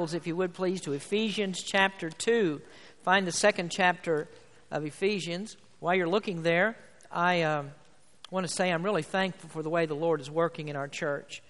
Bibles, if you would please, to Ephesians chapter 2. Find the second chapter of Ephesians. While you're looking there, I um, want to say I'm really thankful for the way the Lord is working in our church.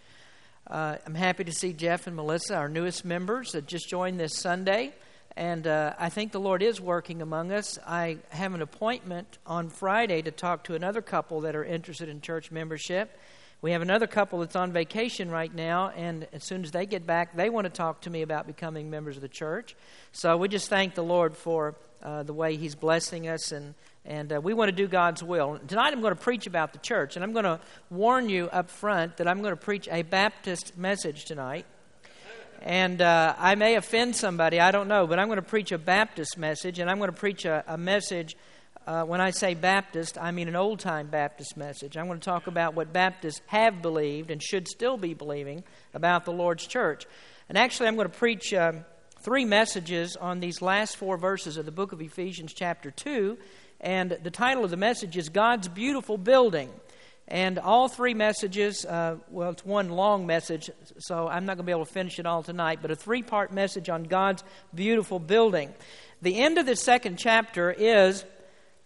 Uh, I'm happy to see Jeff and Melissa, our newest members, that just joined this Sunday. And uh, I think the Lord is working among us. I have an appointment on Friday to talk to another couple that are interested in church membership. We have another couple that's on vacation right now, and as soon as they get back, they want to talk to me about becoming members of the church. So we just thank the Lord for uh, the way He's blessing us, and, and uh, we want to do God's will. Tonight I'm going to preach about the church, and I'm going to warn you up front that I'm going to preach a Baptist message tonight. And uh, I may offend somebody, I don't know, but I'm going to preach a Baptist message, and I'm going to preach a, a message uh, when I say Baptist, I mean an old time Baptist message. I'm going to talk about what Baptists have believed and should still be believing about the Lord's church. And actually, I'm going to preach um, three messages on these last four verses of the book of Ephesians, chapter 2. And the title of the message is God's Beautiful Building. And all three messages, uh, well, it's one long message, so I'm not going to be able to finish it all tonight, but a three part message on God's beautiful building. The end of the second chapter is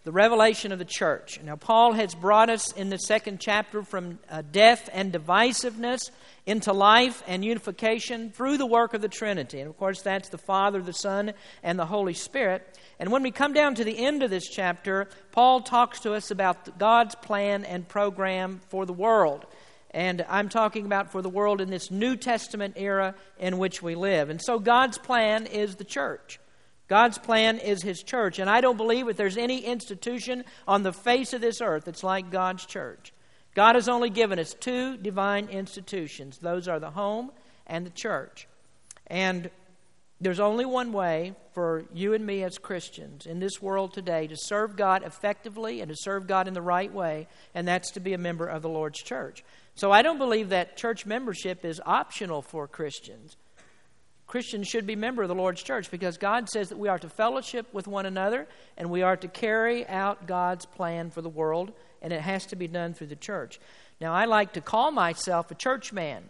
the revelation of the church. Now, Paul has brought us in the second chapter from uh, death and divisiveness into life and unification through the work of the Trinity. And of course, that's the Father, the Son, and the Holy Spirit. And when we come down to the end of this chapter, Paul talks to us about God's plan and program for the world. And I'm talking about for the world in this New Testament era in which we live. And so God's plan is the church. God's plan is His church. And I don't believe that there's any institution on the face of this earth that's like God's church. God has only given us two divine institutions those are the home and the church. And there's only one way for you and me as Christians in this world today to serve God effectively and to serve God in the right way, and that's to be a member of the Lord's church. So I don't believe that church membership is optional for Christians. Christians should be member of the Lord's church because God says that we are to fellowship with one another and we are to carry out God's plan for the world, and it has to be done through the church. Now, I like to call myself a church man.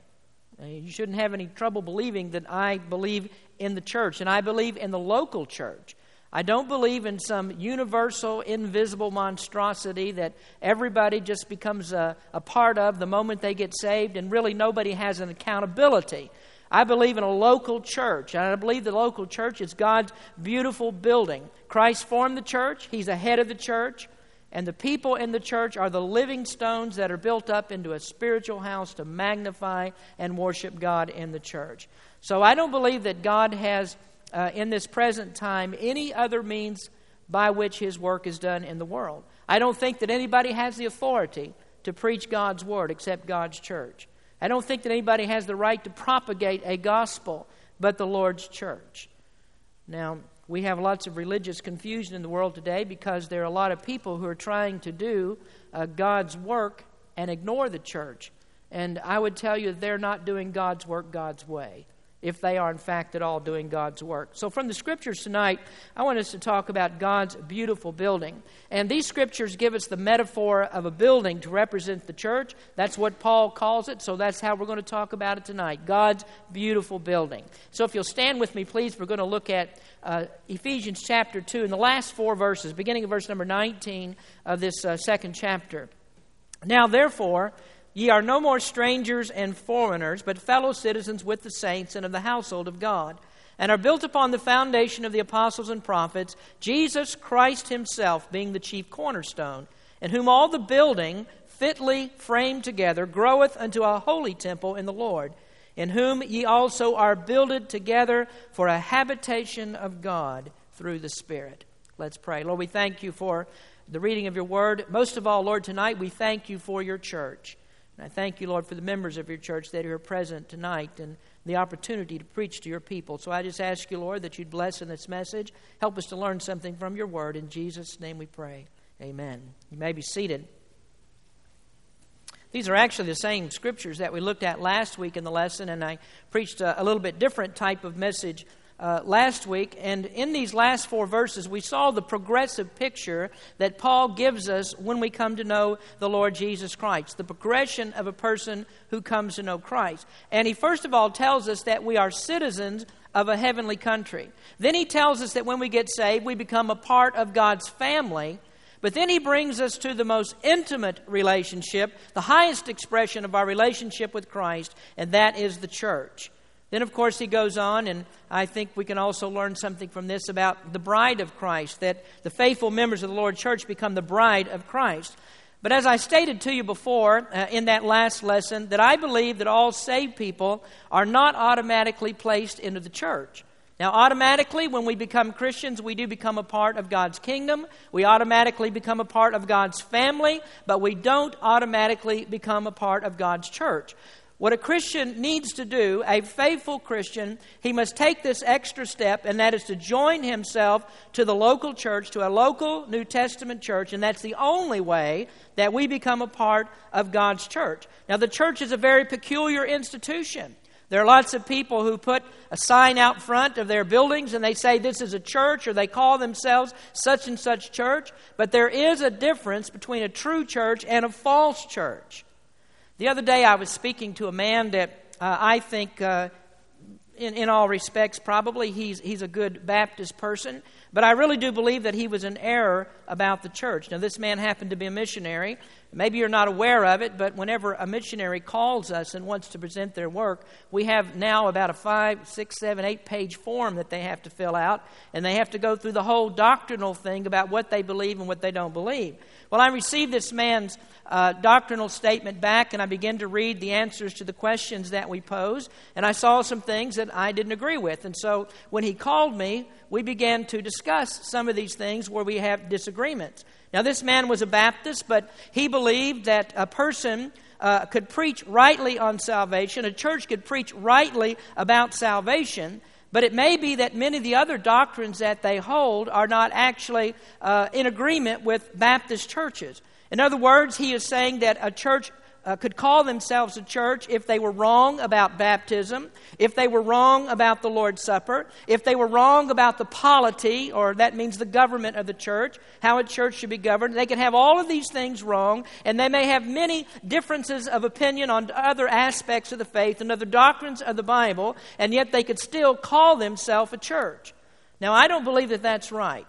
You shouldn't have any trouble believing that I believe in the church, and I believe in the local church. I don't believe in some universal, invisible monstrosity that everybody just becomes a, a part of the moment they get saved, and really nobody has an accountability. I believe in a local church, and I believe the local church is God's beautiful building. Christ formed the church, He's the head of the church, and the people in the church are the living stones that are built up into a spiritual house to magnify and worship God in the church. So I don't believe that God has, uh, in this present time, any other means by which His work is done in the world. I don't think that anybody has the authority to preach God's word except God's church. I don't think that anybody has the right to propagate a gospel but the Lord's church. Now, we have lots of religious confusion in the world today because there are a lot of people who are trying to do uh, God's work and ignore the church. And I would tell you they're not doing God's work God's way if they are, in fact, at all doing God's work. So, from the scriptures tonight, I want us to talk about God's beautiful building. And these scriptures give us the metaphor of a building to represent the church. That's what Paul calls it, so that's how we're going to talk about it tonight God's beautiful building. So, if you'll stand with me, please, we're going to look at uh, Ephesians chapter 2 in the last four verses, beginning of verse number 19 of this uh, second chapter. Now, therefore, Ye are no more strangers and foreigners, but fellow citizens with the saints and of the household of God, and are built upon the foundation of the apostles and prophets, Jesus Christ Himself being the chief cornerstone, in whom all the building, fitly framed together, groweth unto a holy temple in the Lord, in whom ye also are builded together for a habitation of God through the Spirit. Let's pray. Lord, we thank you for the reading of your word. Most of all, Lord, tonight we thank you for your church. And I thank you, Lord, for the members of your church that are present tonight and the opportunity to preach to your people. So I just ask you, Lord, that you'd bless in this message. Help us to learn something from your word. In Jesus' name we pray. Amen. You may be seated. These are actually the same scriptures that we looked at last week in the lesson, and I preached a, a little bit different type of message uh, last week. And in these last four verses, we saw the progressive picture that Paul gives us when we come to know the Lord Jesus Christ, the progression of a person who comes to know Christ. And he first of all tells us that we are citizens of a heavenly country. Then he tells us that when we get saved, we become a part of God's family. But then he brings us to the most intimate relationship, the highest expression of our relationship with Christ, and that is the church. Then, of course, he goes on, and I think we can also learn something from this about the bride of Christ, that the faithful members of the Lord Church become the bride of Christ. But as I stated to you before uh, in that last lesson, that I believe that all saved people are not automatically placed into the church. Now, automatically, when we become Christians, we do become a part of God's kingdom. We automatically become a part of God's family, but we don't automatically become a part of God's church. What a Christian needs to do, a faithful Christian, he must take this extra step, and that is to join himself to the local church, to a local New Testament church, and that's the only way that we become a part of God's church. Now, the church is a very peculiar institution. There are lots of people who put a sign out front of their buildings and they say this is a church or they call themselves such and such church, but there is a difference between a true church and a false church. The other day, I was speaking to a man that uh, I think, uh, in, in all respects, probably he's, he's a good Baptist person, but I really do believe that he was in error about the church. Now, this man happened to be a missionary. Maybe you're not aware of it, but whenever a missionary calls us and wants to present their work, we have now about a five, six, seven, eight page form that they have to fill out, and they have to go through the whole doctrinal thing about what they believe and what they don't believe. Well, I received this man's uh, doctrinal statement back and I began to read the answers to the questions that we posed, and I saw some things that I didn't agree with. And so when he called me, we began to discuss some of these things where we have disagreements. Now, this man was a Baptist, but he believed that a person uh, could preach rightly on salvation, a church could preach rightly about salvation. But it may be that many of the other doctrines that they hold are not actually uh, in agreement with Baptist churches. In other words, he is saying that a church uh, could call themselves a church if they were wrong about baptism, if they were wrong about the Lord's Supper, if they were wrong about the polity, or that means the government of the church, how a church should be governed. They could have all of these things wrong, and they may have many differences of opinion on other aspects of the faith and other doctrines of the Bible, and yet they could still call themselves a church. Now, I don't believe that that's right.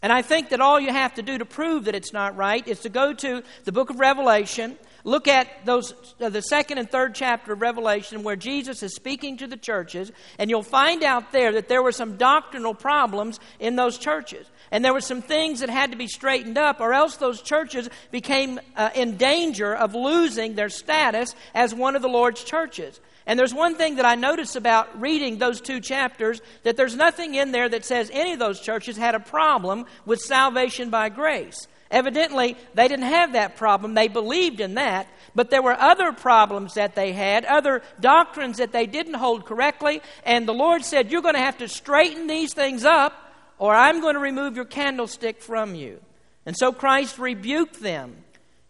And I think that all you have to do to prove that it's not right is to go to the book of Revelation, look at those uh, the second and third chapter of Revelation where Jesus is speaking to the churches, and you'll find out there that there were some doctrinal problems in those churches. And there were some things that had to be straightened up, or else those churches became uh, in danger of losing their status as one of the Lord's churches. And there's one thing that I notice about reading those two chapters that there's nothing in there that says any of those churches had a problem with salvation by grace. Evidently, they didn't have that problem. They believed in that. But there were other problems that they had, other doctrines that they didn't hold correctly. And the Lord said, You're going to have to straighten these things up, or I'm going to remove your candlestick from you. And so Christ rebuked them.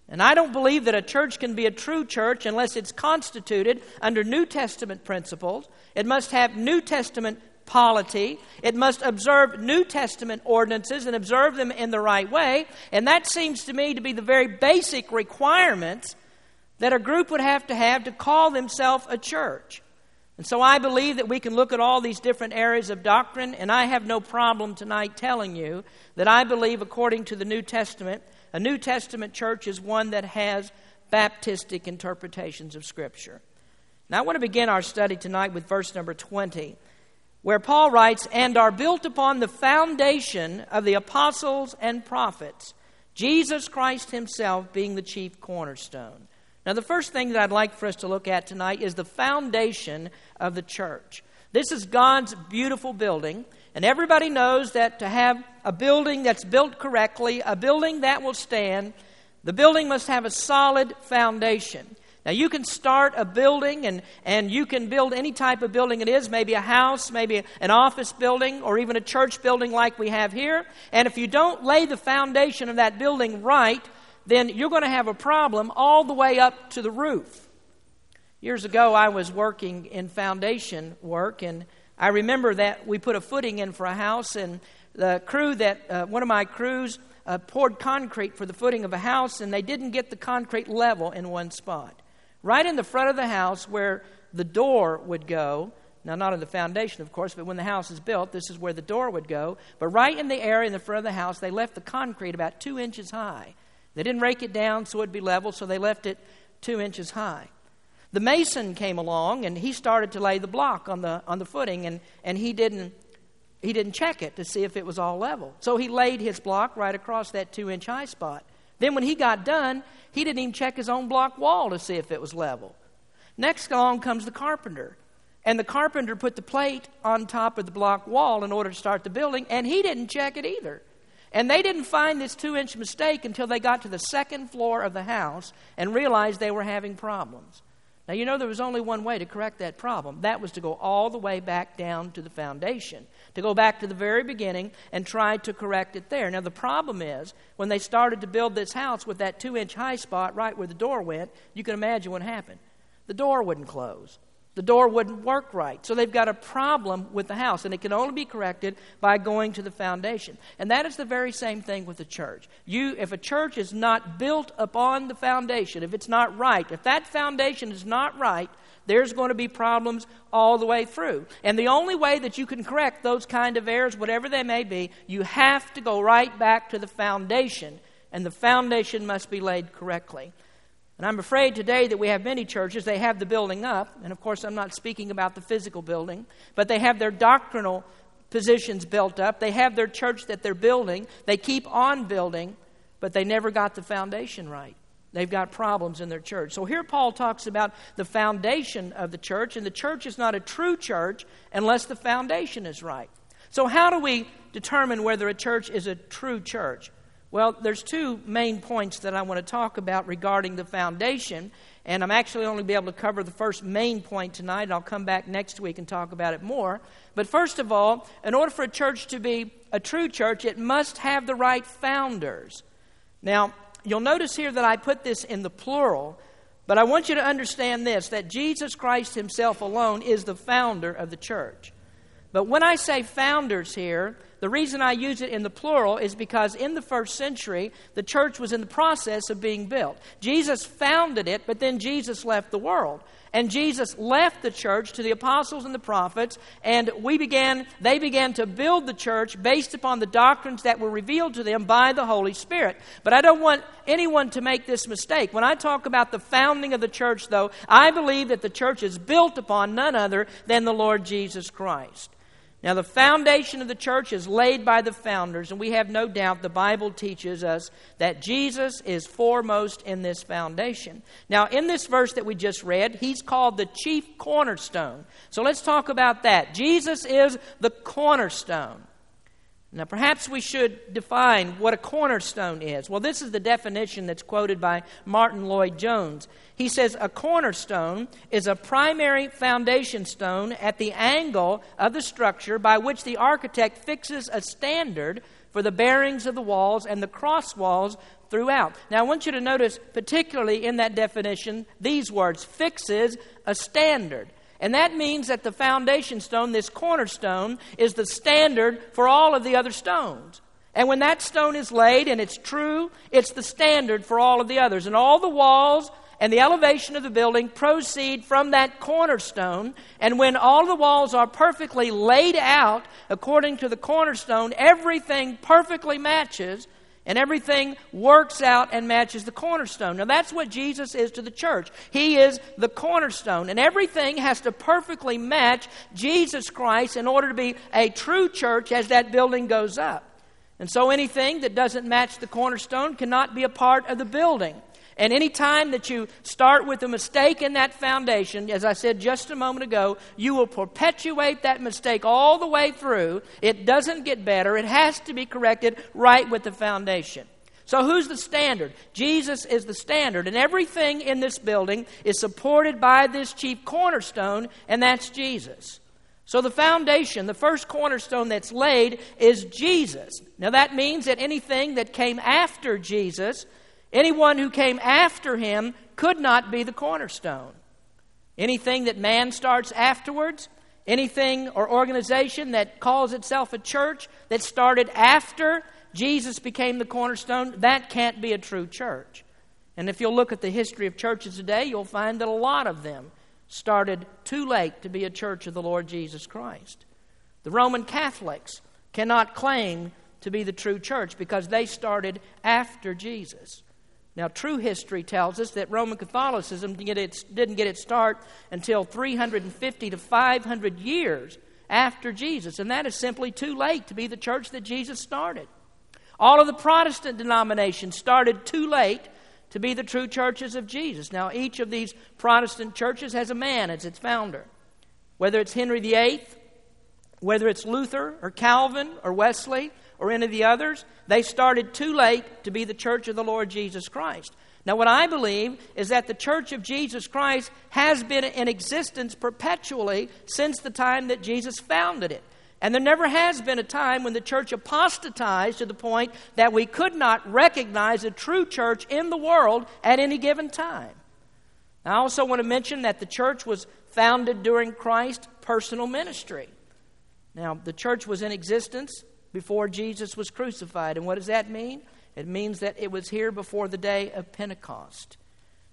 And I don't believe that a church can be a true church unless it's constituted under New Testament principles. It must have New Testament polity. It must observe New Testament ordinances and observe them in the right way. And that seems to me to be the very basic requirements that a group would have to have to call themselves a church. And so I believe that we can look at all these different areas of doctrine, and I have no problem tonight telling you that I believe, according to the New Testament, a New Testament church is one that has Baptistic interpretations of Scripture. Now, I want to begin our study tonight with verse number 20, where Paul writes, And are built upon the foundation of the apostles and prophets, Jesus Christ Himself being the chief cornerstone. Now, the first thing that I'd like for us to look at tonight is the foundation of the church. This is God's beautiful building. And everybody knows that to have a building that's built correctly, a building that will stand, the building must have a solid foundation. Now, you can start a building and, and you can build any type of building it is, maybe a house, maybe an office building, or even a church building like we have here. And if you don't lay the foundation of that building right, then you're going to have a problem all the way up to the roof. Years ago, I was working in foundation work, and I remember that we put a footing in for a house, and the crew that, uh, one of my crews, uh, poured concrete for the footing of a house, and they didn't get the concrete level in one spot. Right in the front of the house where the door would go, Now, not on the foundation, of course, but when the house is built, this is where the door would go. But right in the area in the front of the house, they left the concrete about two inches high. They didn't rake it down so it'd be level, so they left it two inches high. The mason came along and he started to lay the block on the, on the footing, and, and he, didn't, he didn't check it to see if it was all level. So he laid his block right across that two inch high spot. Then, when he got done, he didn't even check his own block wall to see if it was level. Next along comes the carpenter. And the carpenter put the plate on top of the block wall in order to start the building, and he didn't check it either. And they didn't find this two inch mistake until they got to the second floor of the house and realized they were having problems. Now, you know there was only one way to correct that problem. That was to go all the way back down to the foundation, to go back to the very beginning and try to correct it there. Now, the problem is when they started to build this house with that two inch high spot right where the door went, you can imagine what happened. The door wouldn't close the door wouldn't work right. So they've got a problem with the house, and it can only be corrected by going to the foundation. And that is the very same thing with the church. You, if a church is not built upon the foundation, if it's not right, if that foundation is not right, there's going to be problems all the way through. And the only way that you can correct those kind of errors, whatever they may be, you have to go right back to the foundation, and the foundation must be laid correctly. And I'm afraid today that we have many churches, they have the building up, and of course, I'm not speaking about the physical building, but they have their doctrinal positions built up. They have their church that they're building. They keep on building, but they never got the foundation right. They've got problems in their church. So here Paul talks about the foundation of the church, and the church is not a true church unless the foundation is right. So, how do we determine whether a church is a true church? Well, there's two main points that I want to talk about regarding the foundation, and I'm actually only be able to cover the first main point tonight, I'll come back next week and talk about it more. But first of all, in order for a church to be a true church, it must have the right founders. Now, you'll notice here that I put this in the plural, but I want you to understand this that Jesus Christ Himself alone is the founder of the church. But when I say founders here, the reason I use it in the plural is because in the first century, the church was in the process of being built. Jesus founded it, but then Jesus left the world. And Jesus left the church to the apostles and the prophets, and we began, they began to build the church based upon the doctrines that were revealed to them by the Holy Spirit. But I don't want anyone to make this mistake. When I talk about the founding of the church, though, I believe that the church is built upon none other than the Lord Jesus Christ. Now, the foundation of the church is laid by the founders, and we have no doubt the Bible teaches us that Jesus is foremost in this foundation. Now, in this verse that we just read, he's called the chief cornerstone. So let's talk about that. Jesus is the cornerstone. Now, perhaps we should define what a cornerstone is. Well, this is the definition that's quoted by Martyn Lloyd-Jones. He says a cornerstone is a primary foundation stone at the angle of the structure by which the architect fixes a standard for the bearings of the walls and the cross walls throughout. Now, I want you to notice, particularly in that definition, these words fixes a standard. And that means that the foundation stone, this cornerstone, is the standard for all of the other stones. And when that stone is laid and it's true, it's the standard for all of the others. And all the walls and the elevation of the building proceed from that cornerstone. And when all the walls are perfectly laid out according to the cornerstone, everything perfectly matches and everything works out and matches the cornerstone. Now, that's what Jesus is to the church. He is the cornerstone, and everything has to perfectly match Jesus Christ in order to be a true church as that building goes up. And so, anything that doesn't match the cornerstone cannot be a part of the building. And any time that you start with a mistake in that foundation, as I said just a moment ago, you will perpetuate that mistake all the way through. It doesn't get better. It has to be corrected right with the foundation. So, who's the standard? Jesus is the standard. And everything in this building is supported by this chief cornerstone, and that's Jesus. So, the foundation, the first cornerstone that's laid, is Jesus. Now, that means that anything that came after Jesus Anyone who came after him could not be the cornerstone. Anything that man starts afterwards, anything or organization that calls itself a church that started after Jesus became the cornerstone, that can't be a true church. And if you'll look at the history of churches today, you'll find that a lot of them started too late to be a church of the Lord Jesus Christ. The Roman Catholics cannot claim to be the true church because they started after Jesus. Now, true history tells us that Roman Catholicism didn't get its, start until 350 to 500 years after Jesus, and that is simply too late to be the church that Jesus started. All of the Protestant denominations started too late to be the true churches of Jesus. Now, each of these Protestant churches has a man as its founder. Whether it's Henry VIII, whether it's Luther or Calvin or Wesley or any of the others, they started too late to be the church of the Lord Jesus Christ. Now, what I believe is that the church of Jesus Christ has been in existence perpetually since the time that Jesus founded it. And there never has been a time when the church apostatized to the point that we could not recognize a true church in the world at any given time. I also want to mention that the church was founded during Christ's personal ministry. Now, the church was in existence before Jesus was crucified. And what does that mean? It means that it was here before the day of Pentecost.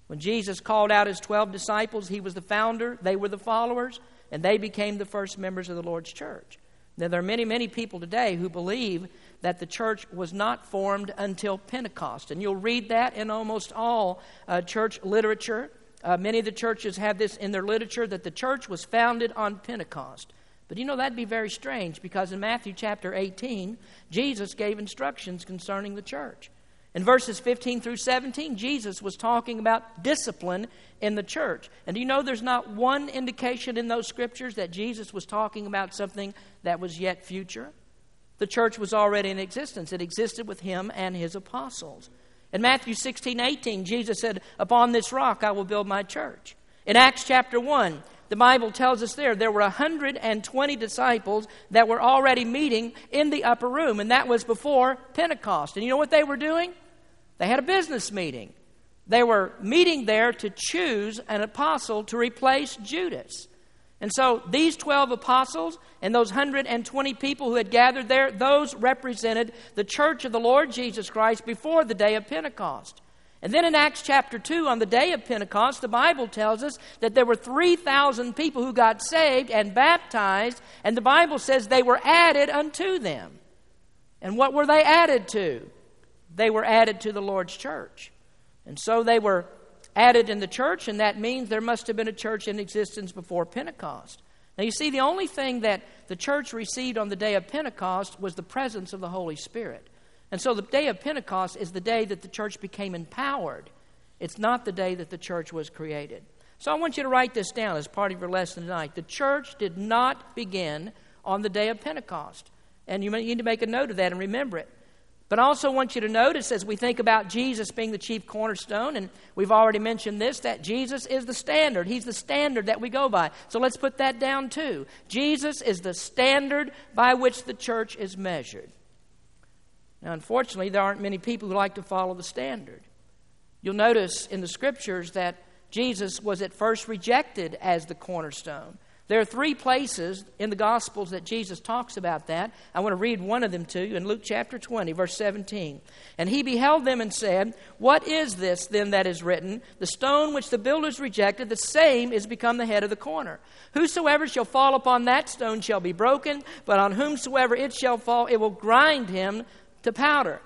When Jesus called out his 12 disciples, he was the founder, they were the followers, and they became the first members of the Lord's church. Now, there are many, many people today who believe that the church was not formed until Pentecost. And you'll read that in almost all uh, church literature. Uh, many of the churches have this in their literature that the church was founded on Pentecost. But you know, that'd be very strange because in Matthew chapter 18, Jesus gave instructions concerning the church. In verses 15 through 17, Jesus was talking about discipline in the church. And do you know there's not one indication in those scriptures that Jesus was talking about something that was yet future? The church was already in existence, it existed with him and his apostles. In Matthew 16, 18, Jesus said, Upon this rock I will build my church. In Acts chapter 1, the Bible tells us there, there were 120 disciples that were already meeting in the upper room, and that was before Pentecost. And you know what they were doing? They had a business meeting. They were meeting there to choose an apostle to replace Judas. And so these 12 apostles and those 120 people who had gathered there, those represented the church of the Lord Jesus Christ before the day of Pentecost. And then in Acts chapter 2, on the day of Pentecost, the Bible tells us that there were 3,000 people who got saved and baptized, and the Bible says they were added unto them. And what were they added to? They were added to the Lord's church. And so they were added in the church, and that means there must have been a church in existence before Pentecost. Now, you see, the only thing that the church received on the day of Pentecost was the presence of the Holy Spirit. And so the day of Pentecost is the day that the church became empowered. It's not the day that the church was created. So I want you to write this down as part of your lesson tonight. The church did not begin on the day of Pentecost. And you need to make a note of that and remember it. But I also want you to notice as we think about Jesus being the chief cornerstone, and we've already mentioned this, that Jesus is the standard. He's the standard that we go by. So let's put that down too. Jesus is the standard by which the church is measured. Now, unfortunately, there aren't many people who like to follow the standard. You'll notice in the scriptures that Jesus was at first rejected as the cornerstone. There are three places in the Gospels that Jesus talks about that. I want to read one of them to you in Luke chapter 20, verse 17. And he beheld them and said, What is this then that is written? The stone which the builders rejected, the same is become the head of the corner. Whosoever shall fall upon that stone shall be broken, but on whomsoever it shall fall, it will grind him to powder.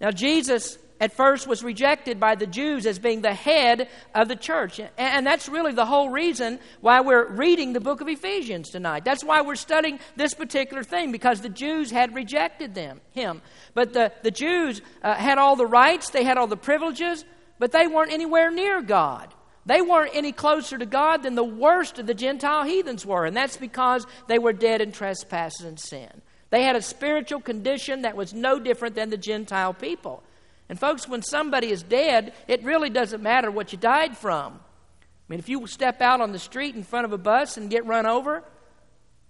Now, Jesus at first was rejected by the Jews as being the head of the church. And that's really the whole reason why we're reading the book of Ephesians tonight. That's why we're studying this particular thing, because the Jews had rejected them, him. But the, the Jews uh, had all the rights, they had all the privileges, but they weren't anywhere near God. They weren't any closer to God than the worst of the Gentile heathens were, and that's because they were dead in trespasses and sin. They had a spiritual condition that was no different than the Gentile people. And, folks, when somebody is dead, it really doesn't matter what you died from. I mean, if you step out on the street in front of a bus and get run over,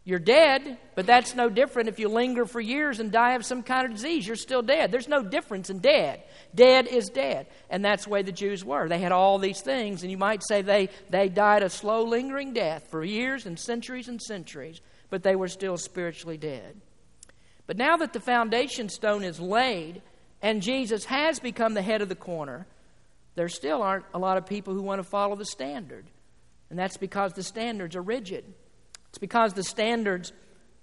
you're dead, but that's no different if you linger for years and die of some kind of disease. You're still dead. There's no difference in dead. Dead is dead. And that's the way the Jews were. They had all these things, and you might say they, they died a slow, lingering death for years and centuries and centuries, but they were still spiritually dead. But now that the foundation stone is laid and Jesus has become the head of the corner, there still aren't a lot of people who want to follow the standard. And that's because the standards are rigid. It's because the standards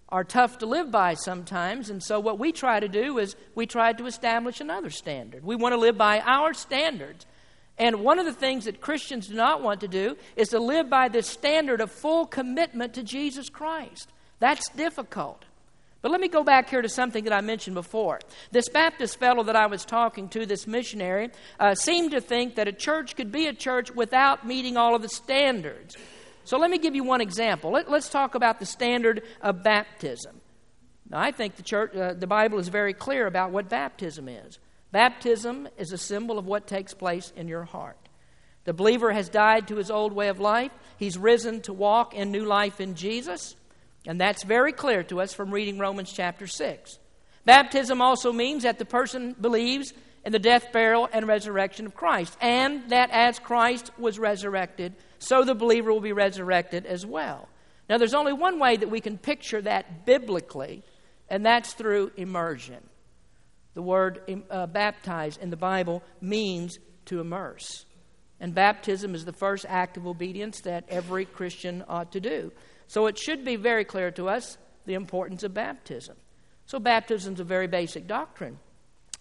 are tough to live by sometimes. And so, what we try to do is we try to establish another standard. We want to live by our standards. And one of the things that Christians do not want to do is to live by this standard of full commitment to Jesus Christ. That's difficult. But let me go back here to something that I mentioned before. This Baptist fellow that I was talking to, this missionary, uh, seemed to think that a church could be a church without meeting all of the standards. So let me give you one example. Let, us talk about the standard of baptism. Now, I think the church, uh, the Bible is very clear about what baptism is. Baptism is a symbol of what takes place in your heart. The believer has died to his old way of life. He's risen to walk in new life in Jesus. And that's very clear to us from reading Romans chapter 6. Baptism also means that the person believes in the death, burial, and resurrection of Christ, and that as Christ was resurrected, so the believer will be resurrected as well. Now, there's only one way that we can picture that biblically, and that's through immersion. The word uh, baptize in the Bible means to immerse. And baptism is the first act of obedience that every Christian ought to do. So it should be very clear to us the importance of baptism. So baptism is a very basic doctrine.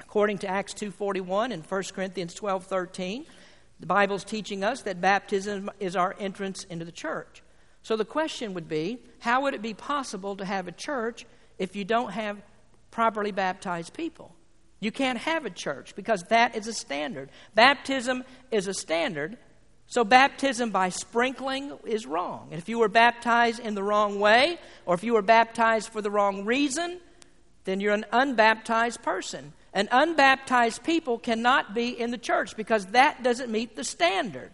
According to Acts 2:41 and 1 Corinthians 12:13, the Bible's teaching us that baptism is our entrance into the church. So the question would be, how would it be possible to have a church if you don't have properly baptized people? You can't have a church because that is a standard. Baptism is a standard, so, baptism by sprinkling is wrong. And if you were baptized in the wrong way, or if you were baptized for the wrong reason, then you're an unbaptized person. An unbaptized people cannot be in the church because that doesn't meet the standard.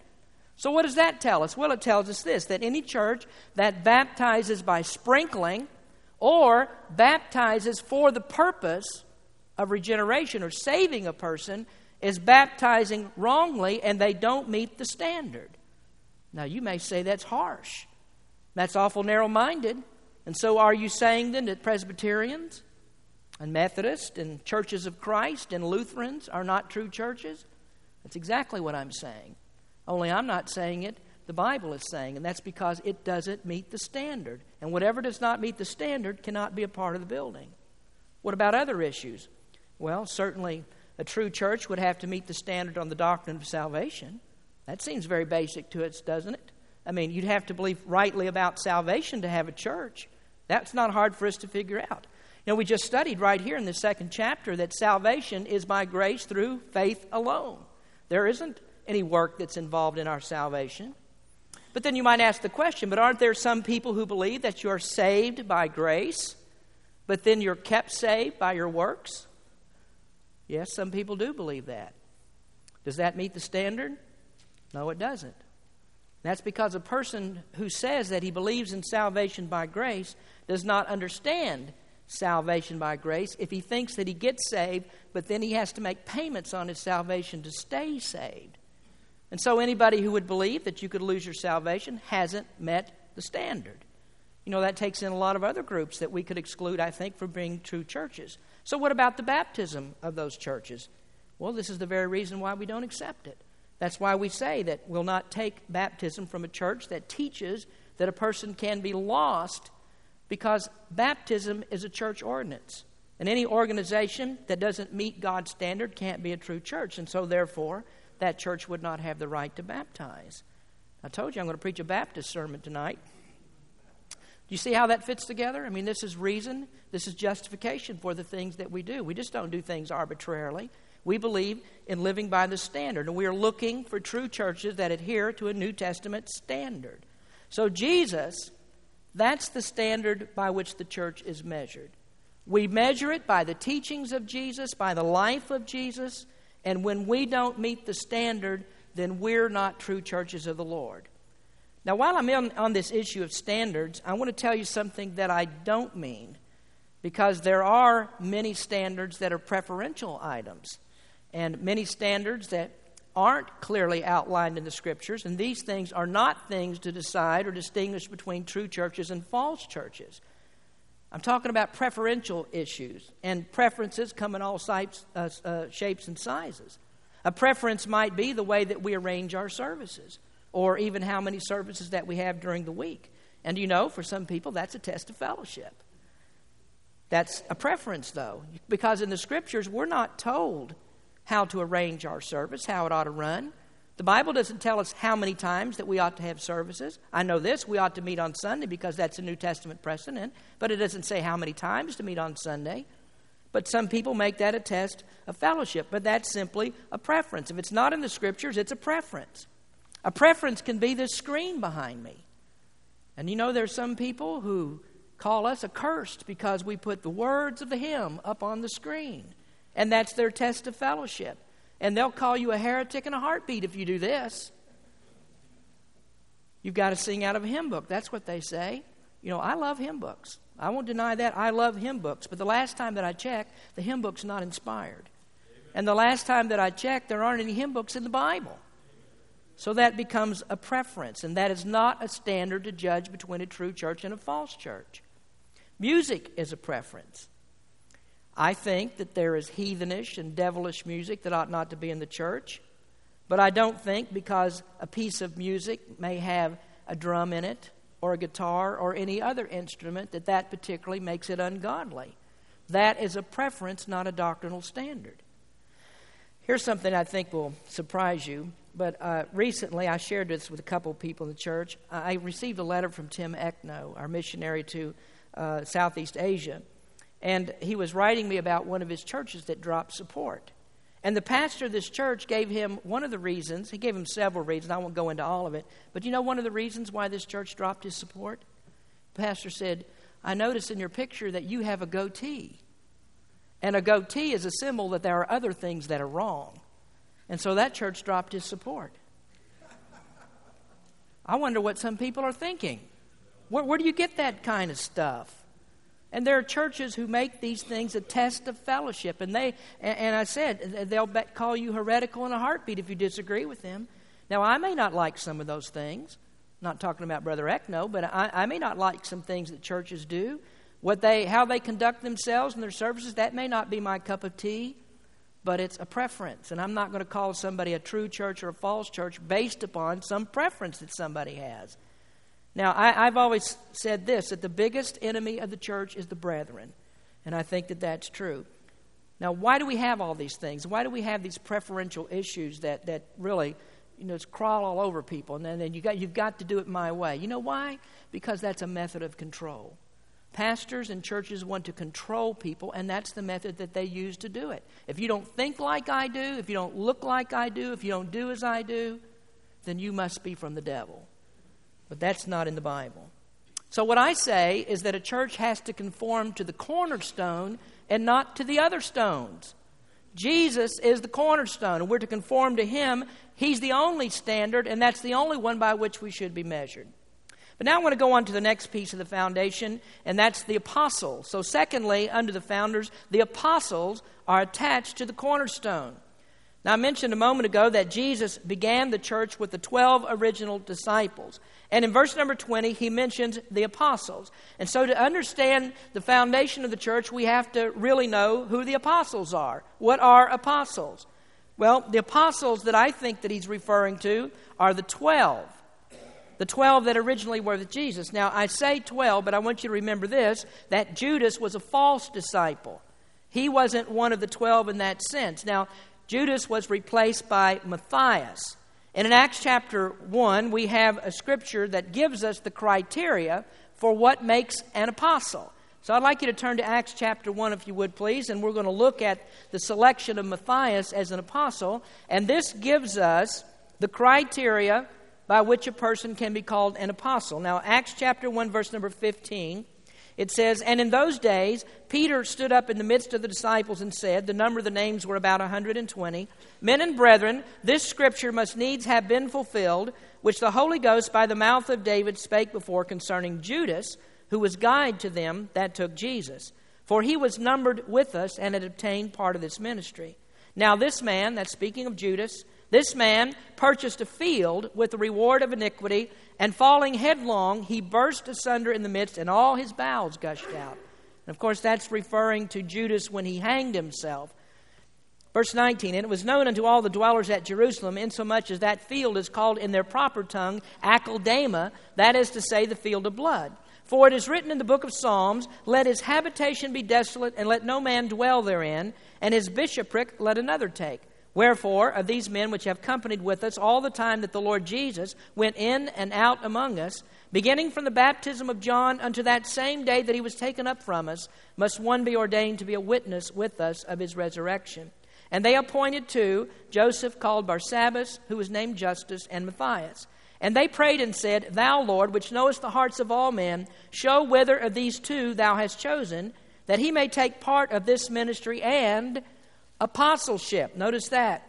So, what does that tell us? Well, it tells us this that any church that baptizes by sprinkling or baptizes for the purpose of regeneration or saving a person is baptizing wrongly and they don't meet the standard. Now, you may say that's harsh. That's awful narrow minded. And so, are you saying then that Presbyterians and Methodists and churches of Christ and Lutherans are not true churches? That's exactly what I'm saying. Only I'm not saying it, the Bible is saying, and that's because it doesn't meet the standard. And whatever does not meet the standard cannot be a part of the building. What about other issues? Well, certainly a true church would have to meet the standard on the doctrine of salvation. That seems very basic to us, doesn't it? I mean, you'd have to believe rightly about salvation to have a church. That's not hard for us to figure out. You know, we just studied right here in the second chapter that salvation is by grace through faith alone. There isn't any work that's involved in our salvation. But then you might ask the question but aren't there some people who believe that you are saved by grace, but then you're kept saved by your works? Yes, some people do believe that. Does that meet the standard? No, it doesn't. That's because a person who says that he believes in salvation by grace does not understand salvation by grace if he thinks that he gets saved, but then he has to make payments on his salvation to stay saved. And so, anybody who would believe that you could lose your salvation hasn't met the standard. You know, that takes in a lot of other groups that we could exclude, I think, from being true churches. So, what about the baptism of those churches? Well, this is the very reason why we don't accept it. That's why we say that we'll not take baptism from a church that teaches that a person can be lost because baptism is a church ordinance. And any organization that doesn't meet God's standard can't be a true church. And so, therefore, that church would not have the right to baptize. I told you I'm going to preach a Baptist sermon tonight. Do you see how that fits together? I mean, this is reason, this is justification for the things that we do. We just don't do things arbitrarily. We believe in living by the standard, and we are looking for true churches that adhere to a New Testament standard. So, Jesus, that's the standard by which the church is measured. We measure it by the teachings of Jesus, by the life of Jesus, and when we don't meet the standard, then we're not true churches of the Lord. Now, while I'm on, on this issue of standards, I want to tell you something that I don't mean because there are many standards that are preferential items and many standards that aren't clearly outlined in the scriptures, and these things are not things to decide or distinguish between true churches and false churches. I'm talking about preferential issues, and preferences come in all types, uh, uh, shapes and sizes. A preference might be the way that we arrange our services. Or even how many services that we have during the week. And you know, for some people, that's a test of fellowship. That's a preference, though, because in the scriptures, we're not told how to arrange our service, how it ought to run. The Bible doesn't tell us how many times that we ought to have services. I know this, we ought to meet on Sunday because that's a New Testament precedent, but it doesn't say how many times to meet on Sunday. But some people make that a test of fellowship, but that's simply a preference. If it's not in the scriptures, it's a preference. A preference can be this screen behind me. And you know, there's some people who call us accursed because we put the words of the hymn up on the screen. And that's their test of fellowship. And they'll call you a heretic in a heartbeat if you do this. You've got to sing out of a hymn book. That's what they say. You know, I love hymn books. I won't deny that. I love hymn books. But the last time that I checked, the hymn book's not inspired. And the last time that I checked, there aren't any hymn books in the Bible. So that becomes a preference, and that is not a standard to judge between a true church and a false church. Music is a preference. I think that there is heathenish and devilish music that ought not to be in the church, but I don't think because a piece of music may have a drum in it or a guitar or any other instrument that that particularly makes it ungodly. That is a preference, not a doctrinal standard. Here's something I think will surprise you. But uh, recently, I shared this with a couple of people in the church. I received a letter from Tim Eckno, our missionary to uh, Southeast Asia. And he was writing me about one of his churches that dropped support. And the pastor of this church gave him one of the reasons, he gave him several reasons, I won't go into all of it, but you know one of the reasons why this church dropped his support? The pastor said, I noticed in your picture that you have a goatee. And a goatee is a symbol that there are other things that are wrong. And so that church dropped his support. I wonder what some people are thinking. Where, where do you get that kind of stuff? And there are churches who make these things a test of fellowship. And they, and, I said, they'll call you heretical in a heartbeat if you disagree with them. Now, I may not like some of those things. Not talking about Brother Eckno, but I, I may not like some things that churches do. What they, how they conduct themselves in their services, that may not be my cup of tea but it's a preference. And I'm not going to call somebody a true church or a false church based upon some preference that somebody has. Now, I, have always said this that the biggest enemy of the church is the brethren. And I think that that's true. Now, why do we have all these things? Why do we have these preferential issues that, that really, you know, crawl all over people? And then, then you got, you've got to do it my way. You know why? Because that's a method of control. Pastors and churches want to control people, and that's the method that they use to do it. If you don't think like I do, if you don't look like I do, if you don't do as I do, then you must be from the devil. But that's not in the Bible. So, what I say is that a church has to conform to the cornerstone and not to the other stones. Jesus is the cornerstone, and we're to conform to him. He's the only standard, and that's the only one by which we should be measured. But now I want to go on to the next piece of the foundation, and that's the apostles. So, secondly, under the founders, the apostles are attached to the cornerstone. Now, I mentioned a moment ago that Jesus began the church with the 12 original disciples. And in verse number 20, he mentions the apostles. And so, to understand the foundation of the church, we have to really know who the apostles are. What are apostles? Well, the apostles that I think that he's referring to are the 12 the 12 that originally were with Jesus. Now, I say 12, but I want you to remember this that Judas was a false disciple. He wasn't one of the 12 in that sense. Now, Judas was replaced by Matthias. And in Acts chapter 1, we have a scripture that gives us the criteria for what makes an apostle. So I'd like you to turn to Acts chapter 1, if you would, please, and we're going to look at the selection of Matthias as an apostle. And this gives us the criteria by which a person can be called an apostle. Now, Acts chapter 1, verse number 15, it says, And in those days, Peter stood up in the midst of the disciples and said, The number of the names were about a 120, Men and brethren, this scripture must needs have been fulfilled, which the Holy Ghost by the mouth of David spake before concerning Judas, who was guide to them that took Jesus. For he was numbered with us and had obtained part of this ministry. Now, this man, that's speaking of Judas, this man purchased a field with the reward of iniquity, and falling headlong, he burst asunder in the midst, and all his bowels gushed out. And of course, that's referring to Judas when he hanged himself. Verse 19, and it was known unto all the dwellers at Jerusalem, insomuch as that field is called in their proper tongue Akeldama, that is to say, the field of blood. For it is written in the book of Psalms, Let his habitation be desolate, and let no man dwell therein, and his bishopric let another take. Wherefore, of these men which have companied with us all the time that the Lord Jesus went in and out among us, beginning from the baptism of John unto that same day that he was taken up from us, must one be ordained to be a witness with us of his resurrection. And they appointed two Joseph called Barsabbas, who was named Justus, and Matthias. And they prayed and said, Thou, Lord, which knowest the hearts of all men, show whether of these two thou hast chosen, that he may take part of this ministry and apostleship. Notice that.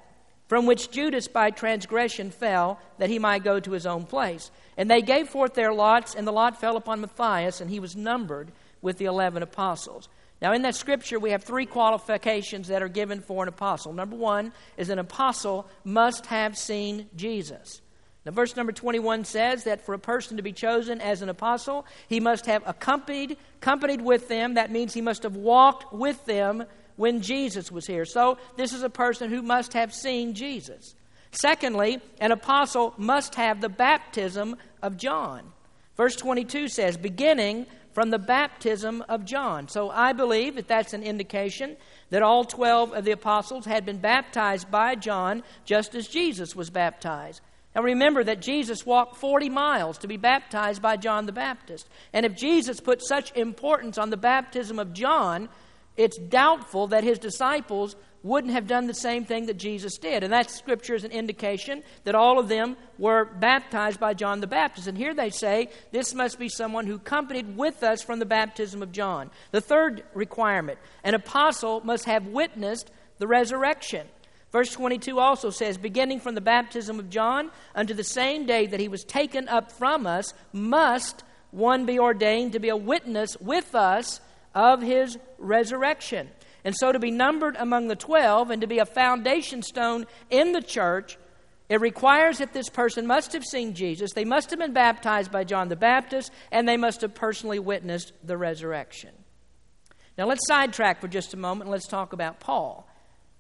From which Judas by transgression fell, that he might go to his own place. And they gave forth their lots, and the lot fell upon Matthias, and he was numbered with the eleven apostles. Now, in that scripture, we have three qualifications that are given for an apostle. Number one is an apostle must have seen Jesus. Now, verse number 21 says that for a person to be chosen as an apostle, he must have accompanied, accompanied with them. That means he must have walked with them when Jesus was here. So, this is a person who must have seen Jesus. Secondly, an apostle must have the baptism of John. Verse 22 says, beginning from the baptism of John. So I believe that that's an indication that all 12 of the apostles had been baptized by John just as Jesus was baptized. Now remember that Jesus walked 40 miles to be baptized by John the Baptist. And if Jesus put such importance on the baptism of John, it's doubtful that his disciples wouldn't have done the same thing that Jesus did. And that scripture is an indication that all of them were baptized by John the Baptist. And here they say this must be someone who accompanied with us from the baptism of John. The third requirement an apostle must have witnessed the resurrection. Verse 22 also says, beginning from the baptism of John unto the same day that he was taken up from us, must one be ordained to be a witness with us of his resurrection. And so to be numbered among the 12 and to be a foundation stone in the church, it requires that this person must have seen Jesus, they must have been baptized by John the Baptist, and they must have personally witnessed the resurrection. Now let's sidetrack for just a moment and let's talk about Paul,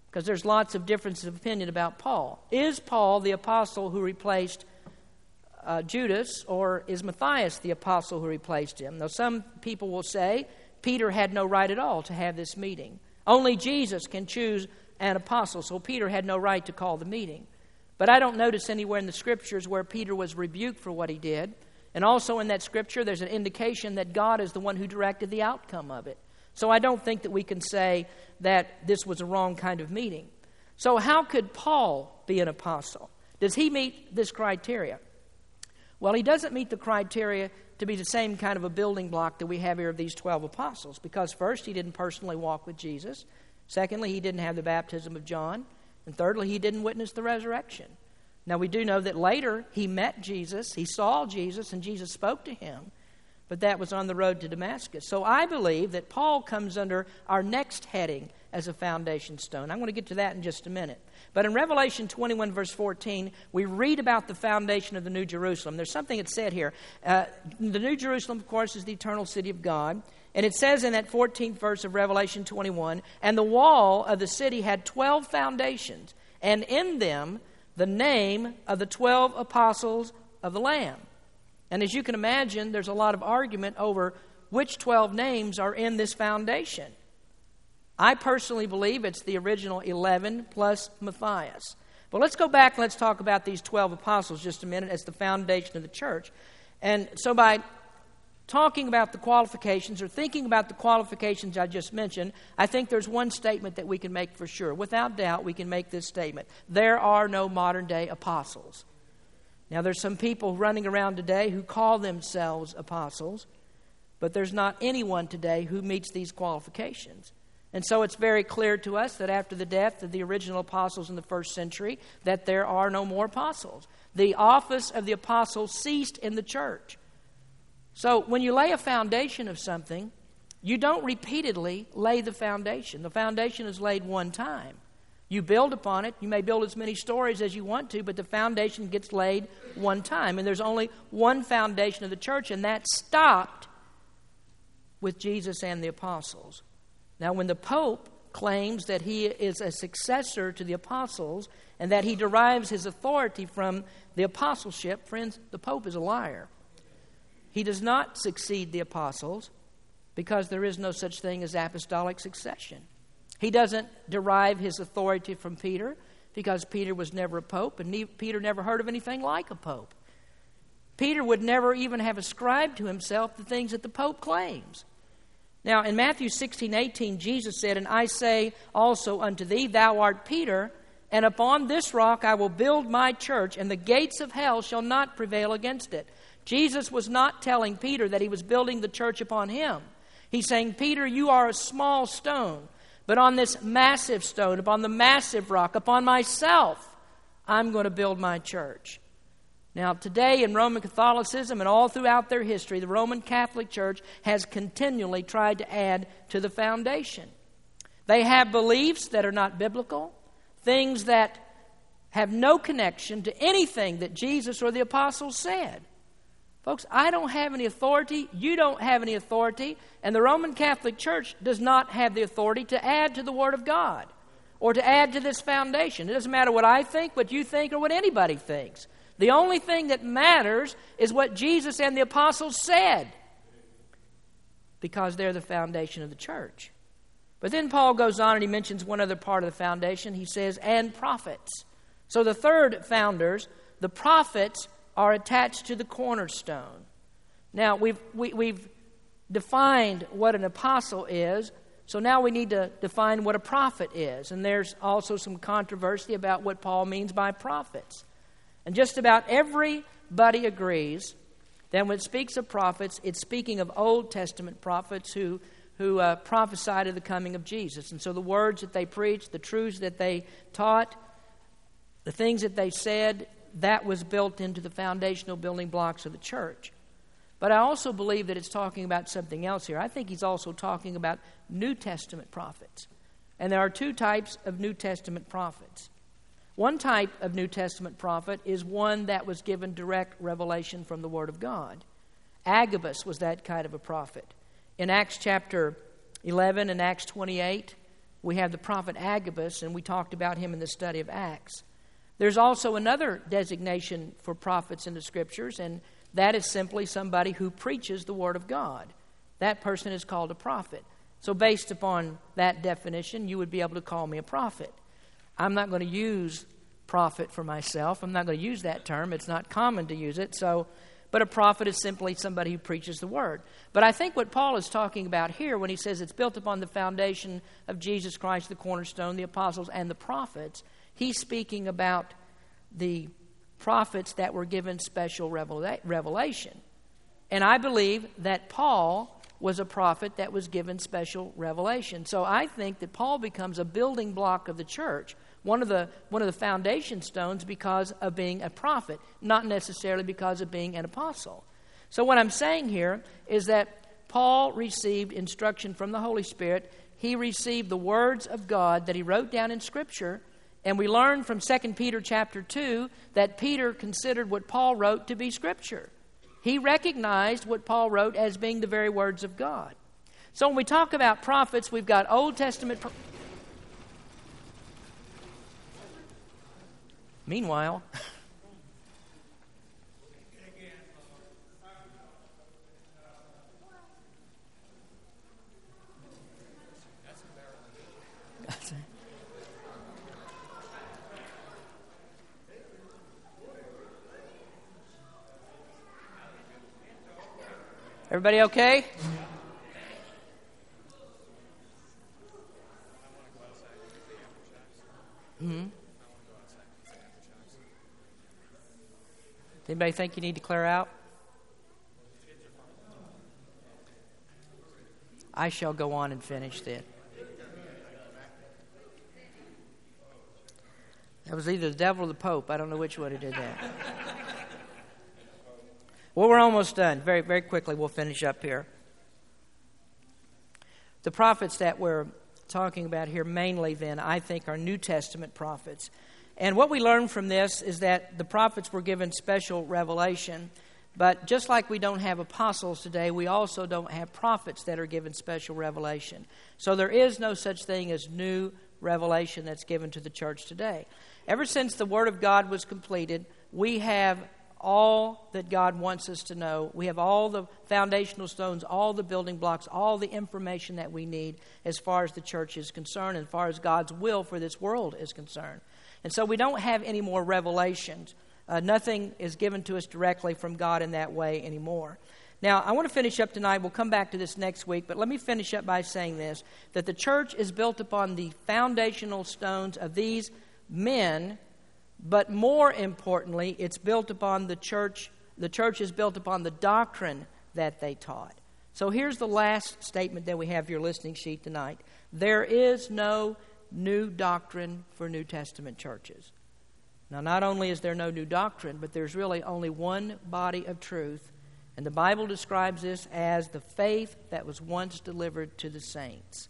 because there's lots of differences of opinion about Paul. Is Paul the apostle who replaced uh, Judas, or is Matthias the apostle who replaced him? Now, some people will say Peter had no right at all to have this meeting. Only Jesus can choose an apostle, so Peter had no right to call the meeting. But I don't notice anywhere in the scriptures where Peter was rebuked for what he did. And also in that scripture, there's an indication that God is the one who directed the outcome of it. So I don't think that we can say that this was a wrong kind of meeting. So, how could Paul be an apostle? Does he meet this criteria? Well, he doesn't meet the criteria to be the same kind of a building block that we have here of these 12 apostles. Because, first, he didn't personally walk with Jesus. Secondly, he didn't have the baptism of John. And thirdly, he didn't witness the resurrection. Now, we do know that later he met Jesus, he saw Jesus, and Jesus spoke to him. But that was on the road to Damascus. So I believe that Paul comes under our next heading as a foundation stone. I'm going to get to that in just a minute. But in Revelation 21, verse 14, we read about the foundation of the New Jerusalem. There's something that's said here. Uh, the New Jerusalem, of course, is the eternal city of God. And it says in that 14th verse of Revelation 21 and the wall of the city had 12 foundations, and in them the name of the 12 apostles of the Lamb. And as you can imagine, there's a lot of argument over which 12 names are in this foundation. I personally believe it's the original 11 plus Matthias. But let's go back and let's talk about these 12 apostles just a minute as the foundation of the church. And so, by talking about the qualifications or thinking about the qualifications I just mentioned, I think there's one statement that we can make for sure. Without doubt, we can make this statement there are no modern day apostles. Now, there's some people running around today who call themselves apostles, but there's not anyone today who meets these qualifications. And so it's very clear to us that after the death of the original apostles in the first century, that there are no more apostles. The office of the apostle ceased in the church. So when you lay a foundation of something, you don't repeatedly lay the foundation. The foundation is laid one time. You build upon it. You may build as many stories as you want to, but the foundation gets laid one time. And there's only one foundation of the church, and that stopped with Jesus and the apostles. Now, when the Pope claims that he is a successor to the apostles and that he derives his authority from the apostleship, friends, the Pope is a liar. He does not succeed the apostles because there is no such thing as apostolic succession. He doesn't derive his authority from Peter because Peter was never a pope and Peter never heard of anything like a pope. Peter would never even have ascribed to himself the things that the pope claims. Now, in Matthew 16, 18, Jesus said, And I say also unto thee, Thou art Peter, and upon this rock I will build my church, and the gates of hell shall not prevail against it. Jesus was not telling Peter that he was building the church upon him. He's saying, Peter, you are a small stone, but on this massive stone, upon the massive rock, upon myself, I'm going to build my church. Now, today in Roman Catholicism and all throughout their history, the Roman Catholic Church has continually tried to add to the foundation. They have beliefs that are not biblical, things that have no connection to anything that Jesus or the apostles said. Folks, I don't have any authority. You don't have any authority. And the Roman Catholic Church does not have the authority to add to the Word of God or to add to this foundation. It doesn't matter what I think, what you think, or what anybody thinks. The only thing that matters is what Jesus and the apostles said because they're the foundation of the church. But then Paul goes on and he mentions one other part of the foundation. He says, and prophets. So the third founders, the prophets, are attached to the cornerstone. Now, we've, we, have we have defined what an apostle is, so now we need to define what a prophet is. And there's also some controversy about what Paul means by prophets. And just about everybody agrees that when it speaks of prophets, it's speaking of Old Testament prophets who, who uh, prophesied of the coming of Jesus. And so the words that they preached, the truths that they taught, the things that they said, that was built into the foundational building blocks of the church. But I also believe that it's talking about something else here. I think he's also talking about New Testament prophets. And there are two types of New Testament prophets. One type of New Testament prophet is one that was given direct revelation from the Word of God. Agabus was that kind of a prophet. In Acts chapter 11 and Acts 28, we have the prophet Agabus, and we talked about him in the study of Acts. There's also another designation for prophets in the Scriptures, and that is simply somebody who preaches the Word of God. That person is called a prophet. So, based upon that definition, you would be able to call me a prophet. I'm not going to use prophet for myself. I'm not going to use that term. It's not common to use it. So, but a prophet is simply somebody who preaches the word. But I think what Paul is talking about here when he says it's built upon the foundation of Jesus Christ, the cornerstone, the apostles, and the prophets, he's speaking about the prophets that were given special revela- revelation. And I believe that Paul was a prophet that was given special revelation. So I think that Paul becomes a building block of the church one of the one of the foundation stones because of being a prophet, not necessarily because of being an apostle. So what I'm saying here is that Paul received instruction from the Holy Spirit. He received the words of God that he wrote down in scripture, and we learn from 2 Peter chapter 2 that Peter considered what Paul wrote to be scripture. He recognized what Paul wrote as being the very words of God. So when we talk about prophets, we've got Old Testament Meanwhile, Everybody okay? Anybody think you need to clear out? I shall go on and finish then. That was either the devil or the Pope. I don't know which one who did that. well, we're almost done. Very, very quickly, we'll finish up here. The prophets that we're talking about here, mainly, then, I think, are New Testament prophets. And what we learn from this is that the prophets were given special revelation. But just like we don't have apostles today, we also don't have prophets that are given special revelation. So there is no such thing as new revelation that's given to the church today. Ever since the Word of God was completed, we have all that God wants us to know. We have all the foundational stones, all the building blocks, all the information that we need as far as the church is concerned, as far as God's will for this world is concerned. And so we don't have any more revelations. Uh, nothing is given to us directly from God in that way anymore. Now, I want to finish up tonight. We'll come back to this next week, but let me finish up by saying this that the church is built upon the foundational stones of these men, but more importantly, it's built upon the church. The church is built upon the doctrine that they taught. So here's the last statement that we have your listening sheet tonight. There is no new doctrine for New Testament churches. Now, not only is there no new doctrine, but there's really only one body of truth, and the Bible describes this as the faith that was once delivered to the saints.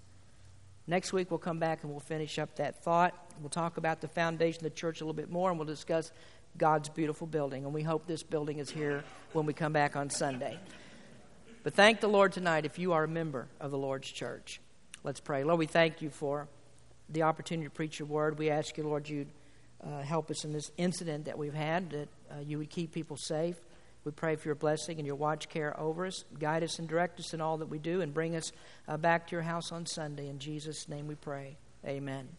Next week, we'll come back and we'll finish up that thought. We'll talk about the foundation of the church a little bit more, and we'll discuss God's beautiful building. And we hope this building is here when we come back on Sunday. But thank the Lord tonight if you are a member of the Lord's church. Let's pray. Lord, we thank you for the opportunity to preach your word. We ask you, Lord, you'd uh, help us in this incident that we've had, that uh, you would keep people safe. We pray for your blessing and your watch care over us. Guide us and direct us in all that we do and bring us uh, back to your house on Sunday. In Jesus' name we pray. Amen.